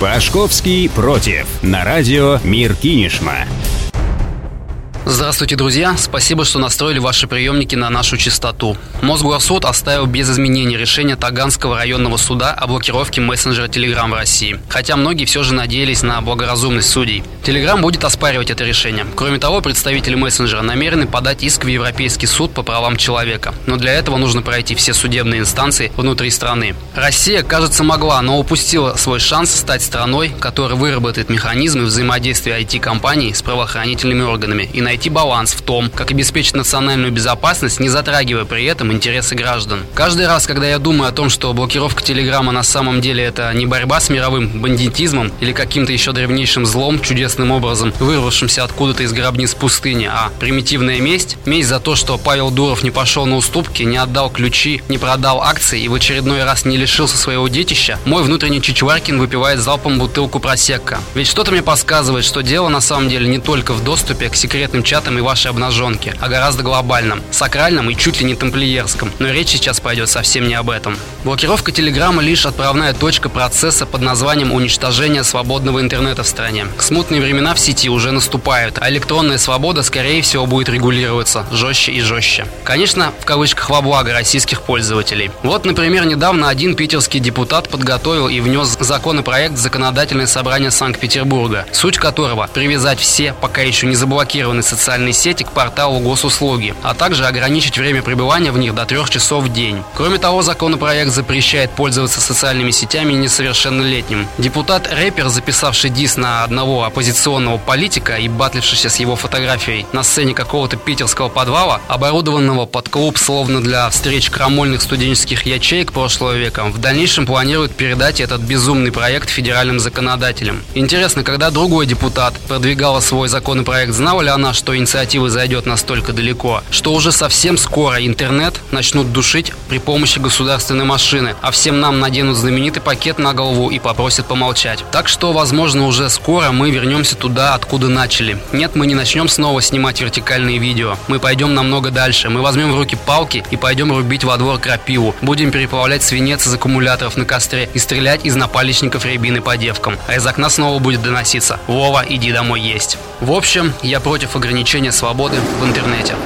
Пашковский против. На радио «Мир Кинешма». Здравствуйте, друзья! Спасибо, что настроили ваши приемники на нашу частоту. Мосгорсуд оставил без изменений решение Таганского районного суда о блокировке мессенджера Telegram в России. Хотя многие все же надеялись на благоразумность судей. Telegram будет оспаривать это решение. Кроме того, представители мессенджера намерены подать иск в Европейский суд по правам человека. Но для этого нужно пройти все судебные инстанции внутри страны. Россия, кажется, могла, но упустила свой шанс стать страной, которая выработает механизмы взаимодействия IT-компаний с правоохранительными органами и найти баланс в том, как обеспечить национальную безопасность, не затрагивая при этом интересы граждан. Каждый раз, когда я думаю о том, что блокировка Телеграма на самом деле это не борьба с мировым бандитизмом или каким-то еще древнейшим злом, чудесным образом вырвавшимся откуда-то из гробниц пустыни, а примитивная месть, месть за то, что Павел Дуров не пошел на уступки, не отдал ключи, не продал акции и в очередной раз не лишился своего детища, мой внутренний Чичваркин выпивает залпом бутылку просекка. Ведь что-то мне подсказывает, что дело на самом деле не только в доступе к секретным личным чатам и вашей обнаженке, а гораздо глобальном, сакральном и чуть ли не тамплиерском. Но речь сейчас пойдет совсем не об этом. Блокировка Телеграма лишь отправная точка процесса под названием уничтожения свободного интернета в стране. Смутные времена в сети уже наступают, а электронная свобода, скорее всего, будет регулироваться жестче и жестче. Конечно, в кавычках во благо российских пользователей. Вот, например, недавно один питерский депутат подготовил и внес законопроект в законодательное собрание Санкт-Петербурга, суть которого – привязать все пока еще не заблокированные социальные сети к порталу госуслуги, а также ограничить время пребывания в них до трех часов в день. Кроме того, законопроект запрещает пользоваться социальными сетями несовершеннолетним. Депутат-рэпер, записавший дис на одного оппозиционного политика и батлившийся с его фотографией на сцене какого-то питерского подвала, оборудованного под клуб словно для встреч крамольных студенческих ячеек прошлого века, в дальнейшем планирует передать этот безумный проект федеральным законодателям. Интересно, когда другой депутат продвигал свой законопроект, знала ли она, что инициатива зайдет настолько далеко, что уже совсем скоро интернет начнут душить при помощи государственной машины, а всем нам наденут знаменитый пакет на голову и попросят помолчать. Так что, возможно, уже скоро мы вернемся туда, откуда начали. Нет, мы не начнем снова снимать вертикальные видео. Мы пойдем намного дальше. Мы возьмем в руки палки и пойдем рубить во двор крапиву. Будем переплавлять свинец из аккумуляторов на костре и стрелять из напалечников рябины по девкам. А из окна снова будет доноситься «Вова, иди домой есть». В общем, я против ограничения свободы в интернете.